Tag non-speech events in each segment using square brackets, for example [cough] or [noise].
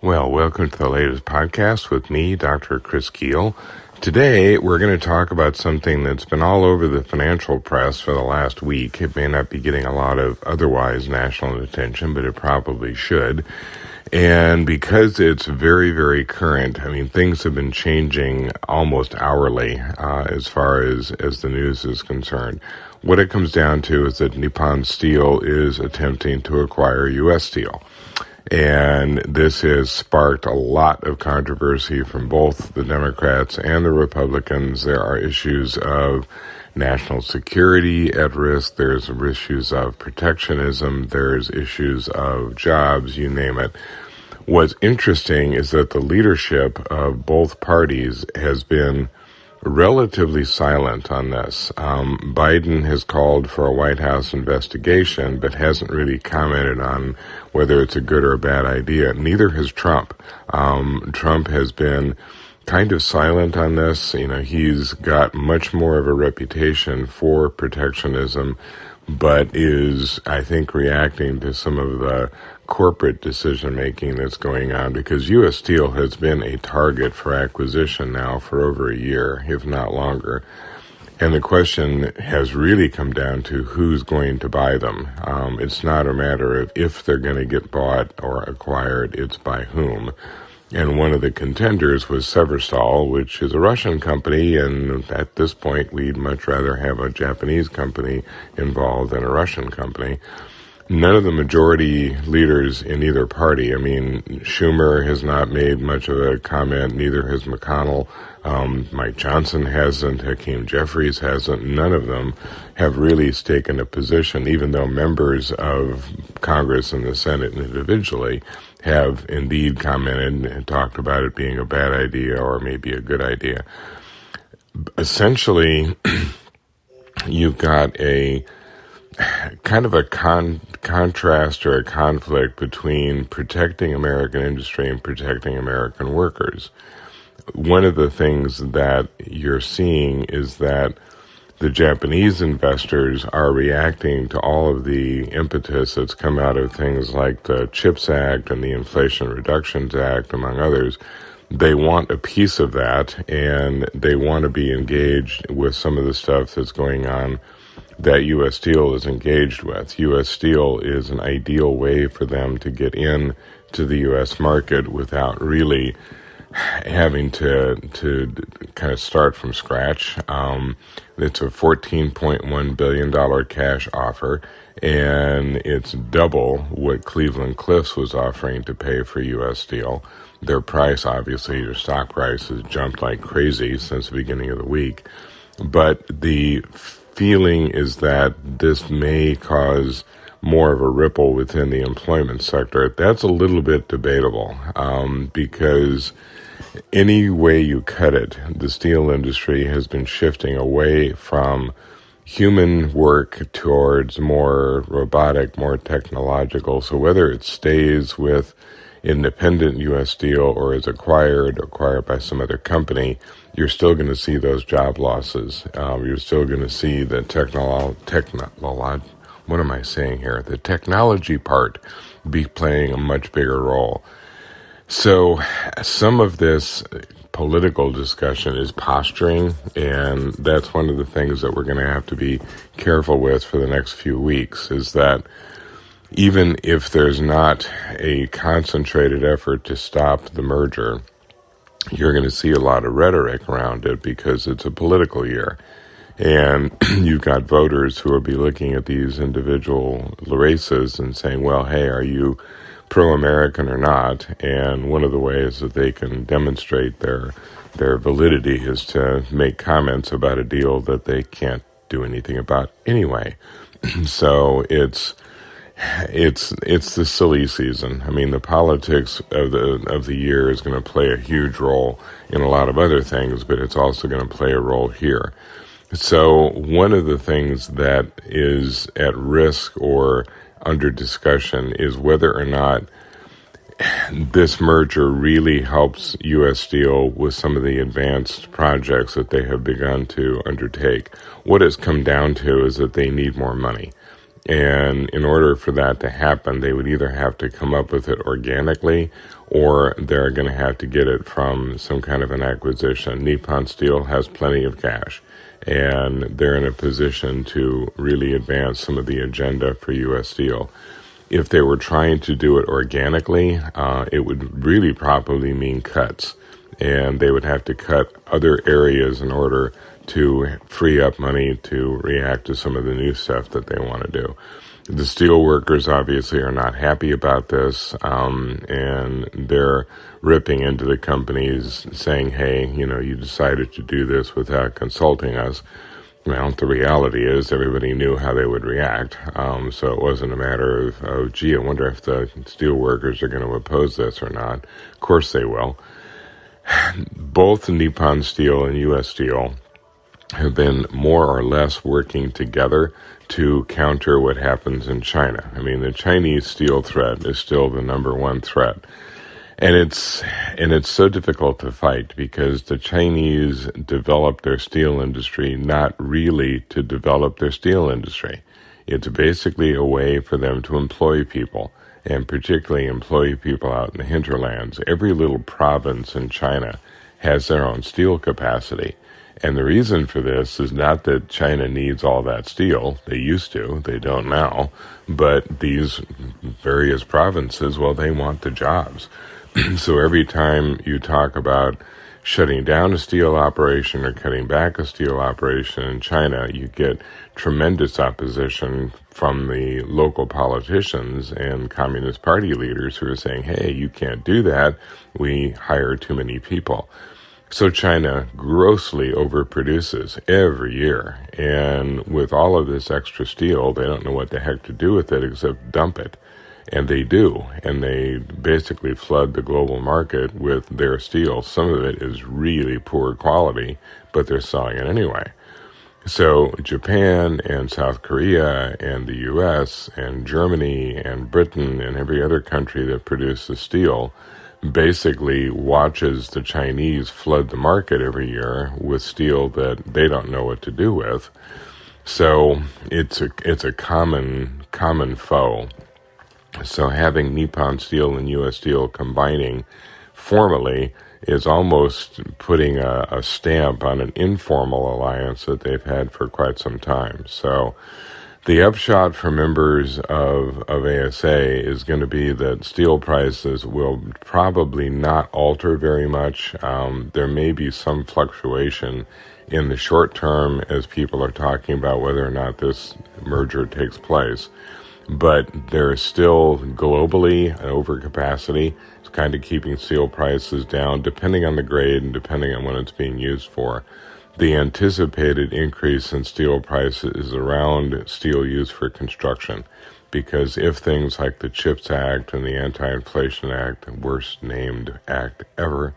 Well, welcome to the latest podcast with me, Dr. Chris Kuehl. Today, we're going to talk about something that's been all over the financial press for the last week. It may not be getting a lot of otherwise national attention, but it probably should. And because it's very, very current, I mean, things have been changing almost hourly uh, as far as, as the news is concerned. What it comes down to is that Nippon Steel is attempting to acquire U.S. Steel. And this has sparked a lot of controversy from both the Democrats and the Republicans. There are issues of national security at risk. There's issues of protectionism. There's issues of jobs, you name it. What's interesting is that the leadership of both parties has been relatively silent on this. Um, Biden has called for a White House investigation, but hasn't really commented on whether it's a good or a bad idea. Neither has Trump. Um, Trump has been kind of silent on this. You know, he's got much more of a reputation for protectionism, but is, I think, reacting to some of the corporate decision making that's going on because U.S. Steel has been a target for acquisition now for over a year, if not longer. And the question has really come down to who's going to buy them. Um, it's not a matter of if they're going to get bought or acquired, it's by whom. And one of the contenders was Severstal, which is a Russian company, and at this point, we'd much rather have a Japanese company involved than a Russian company none of the majority leaders in either party. I mean, Schumer has not made much of a comment, neither has McConnell. Um, Mike Johnson hasn't, Hakeem Jeffries hasn't. None of them have really taken a position, even though members of Congress and the Senate individually have indeed commented and talked about it being a bad idea or maybe a good idea. Essentially, [clears throat] you've got a kind of a con- contrast or a conflict between protecting American industry and protecting American workers. One of the things that you're seeing is that the Japanese investors are reacting to all of the impetus that's come out of things like the CHIPS Act and the Inflation Reductions Act, among others. They want a piece of that and they want to be engaged with some of the stuff that's going on that U.S. Steel is engaged with. U.S. Steel is an ideal way for them to get in to the U.S. market without really having to to kind of start from scratch. Um, it's a $14.1 billion cash offer, and it's double what Cleveland Cliffs was offering to pay for U.S. Steel. Their price, obviously, their stock price has jumped like crazy since the beginning of the week. But the feeling is that this may cause more of a ripple within the employment sector. That's a little bit debatable um, because any way you cut it, the steel industry has been shifting away from human work towards more robotic, more technological. So whether it stays with independent U.S. Steel or is acquired, acquired by some other company, you're still going to see those job losses. Um, you're still going to see the technolo- technolo- what am I saying here? The technology part be playing a much bigger role. So some of this political discussion is posturing, and that's one of the things that we're going to have to be careful with for the next few weeks is that even if there's not a concentrated effort to stop the merger, you're going to see a lot of rhetoric around it because it's a political year. And [clears throat] you've got voters who will be looking at these individual races and saying, well, hey, are you pro American or not? And one of the ways that they can demonstrate their their validity is to make comments about a deal that they can't do anything about anyway. [clears throat] so it's it's it's the silly season. I mean, the politics of the of the year is going to play a huge role in a lot of other things, but it's also going to play a role here. So, one of the things that is at risk or under discussion is whether or not this merger really helps U.S. Steel with some of the advanced projects that they have begun to undertake. What it's come down to is that they need more money And in order for that to happen, they would either have to come up with it organically or they're going to have to get it from some kind of an acquisition. Nippon Steel has plenty of cash and they're in a position to really advance some of the agenda for U.S. Steel. If they were trying to do it organically, uh, it would really probably mean cuts, and they would have to cut other areas in order to free up money to react to some of the new stuff that they want to do. The steel workers obviously are not happy about this, um, and they're ripping into the companies saying, hey, you know, you decided to do this without consulting us. Well, the reality is everybody knew how they would react, um, so it wasn't a matter of, oh, gee, I wonder if the steel workers are going to oppose this or not. Of course they will. Both Nippon Steel and U.S. Steel have been more or less working together to counter what happens in China. I mean, the Chinese steel threat is still the number one threat. And it's and it's so difficult to fight because the Chinese developed their steel industry not really to develop their steel industry. It's basically a way for them to employ people and particularly employ people out in the hinterlands. Every little province in China has their own steel capacity. And the reason for this is not that China needs all that steel. They used to, they don't now. But these various provinces, well, they want the jobs. [clears throat] so every time you talk about shutting down a steel operation or cutting back a steel operation in China, you get tremendous opposition from the local politicians and Communist Party leaders who are saying, hey, you can't do that. We hire too many people. So China grossly overproduces every year. And with all of this extra steel, they don't know what the heck to do with it except dump it. And they do. And they basically flood the global market with their steel. Some of it is really poor quality, but they're selling it anyway. So Japan and South Korea and the US and Germany and Britain and every other country that produces steel basically watches the Chinese flood the market every year with steel that they don't know what to do with. So it's a it's a common common foe. So having Nippon Steel and U.S. Steel combining formally is almost putting a, a stamp on an informal alliance that they've had for quite some time. So the upshot for members of, of ASA is going to be that steel prices will probably not alter very much. Um, there may be some fluctuation in the short term as people are talking about whether or not this merger takes place. But there is still globally an overcapacity. It's kind of keeping steel prices down depending on the grade and depending on what it's being used for the anticipated increase in steel prices is around steel used for construction. Because if things like the CHIPS Act and the Anti Inflation Act, worst named act ever,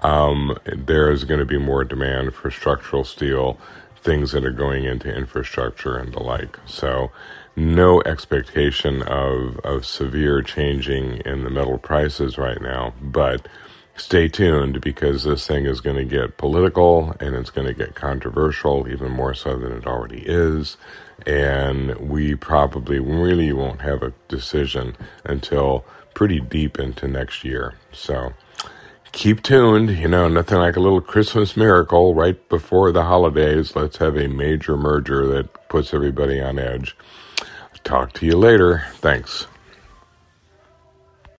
um, there is going to be more demand for structural steel, things that are going into infrastructure and the like. So, no expectation of, of severe changing in the metal prices right now, but stay tuned because this thing is going to get political and it's going to get controversial, even more so than it already is. And we probably really won't have a decision until pretty deep into next year. So keep tuned. You know, nothing like a little Christmas miracle right before the holidays. Let's have a major merger that puts everybody on edge. Talk to you later. Thanks.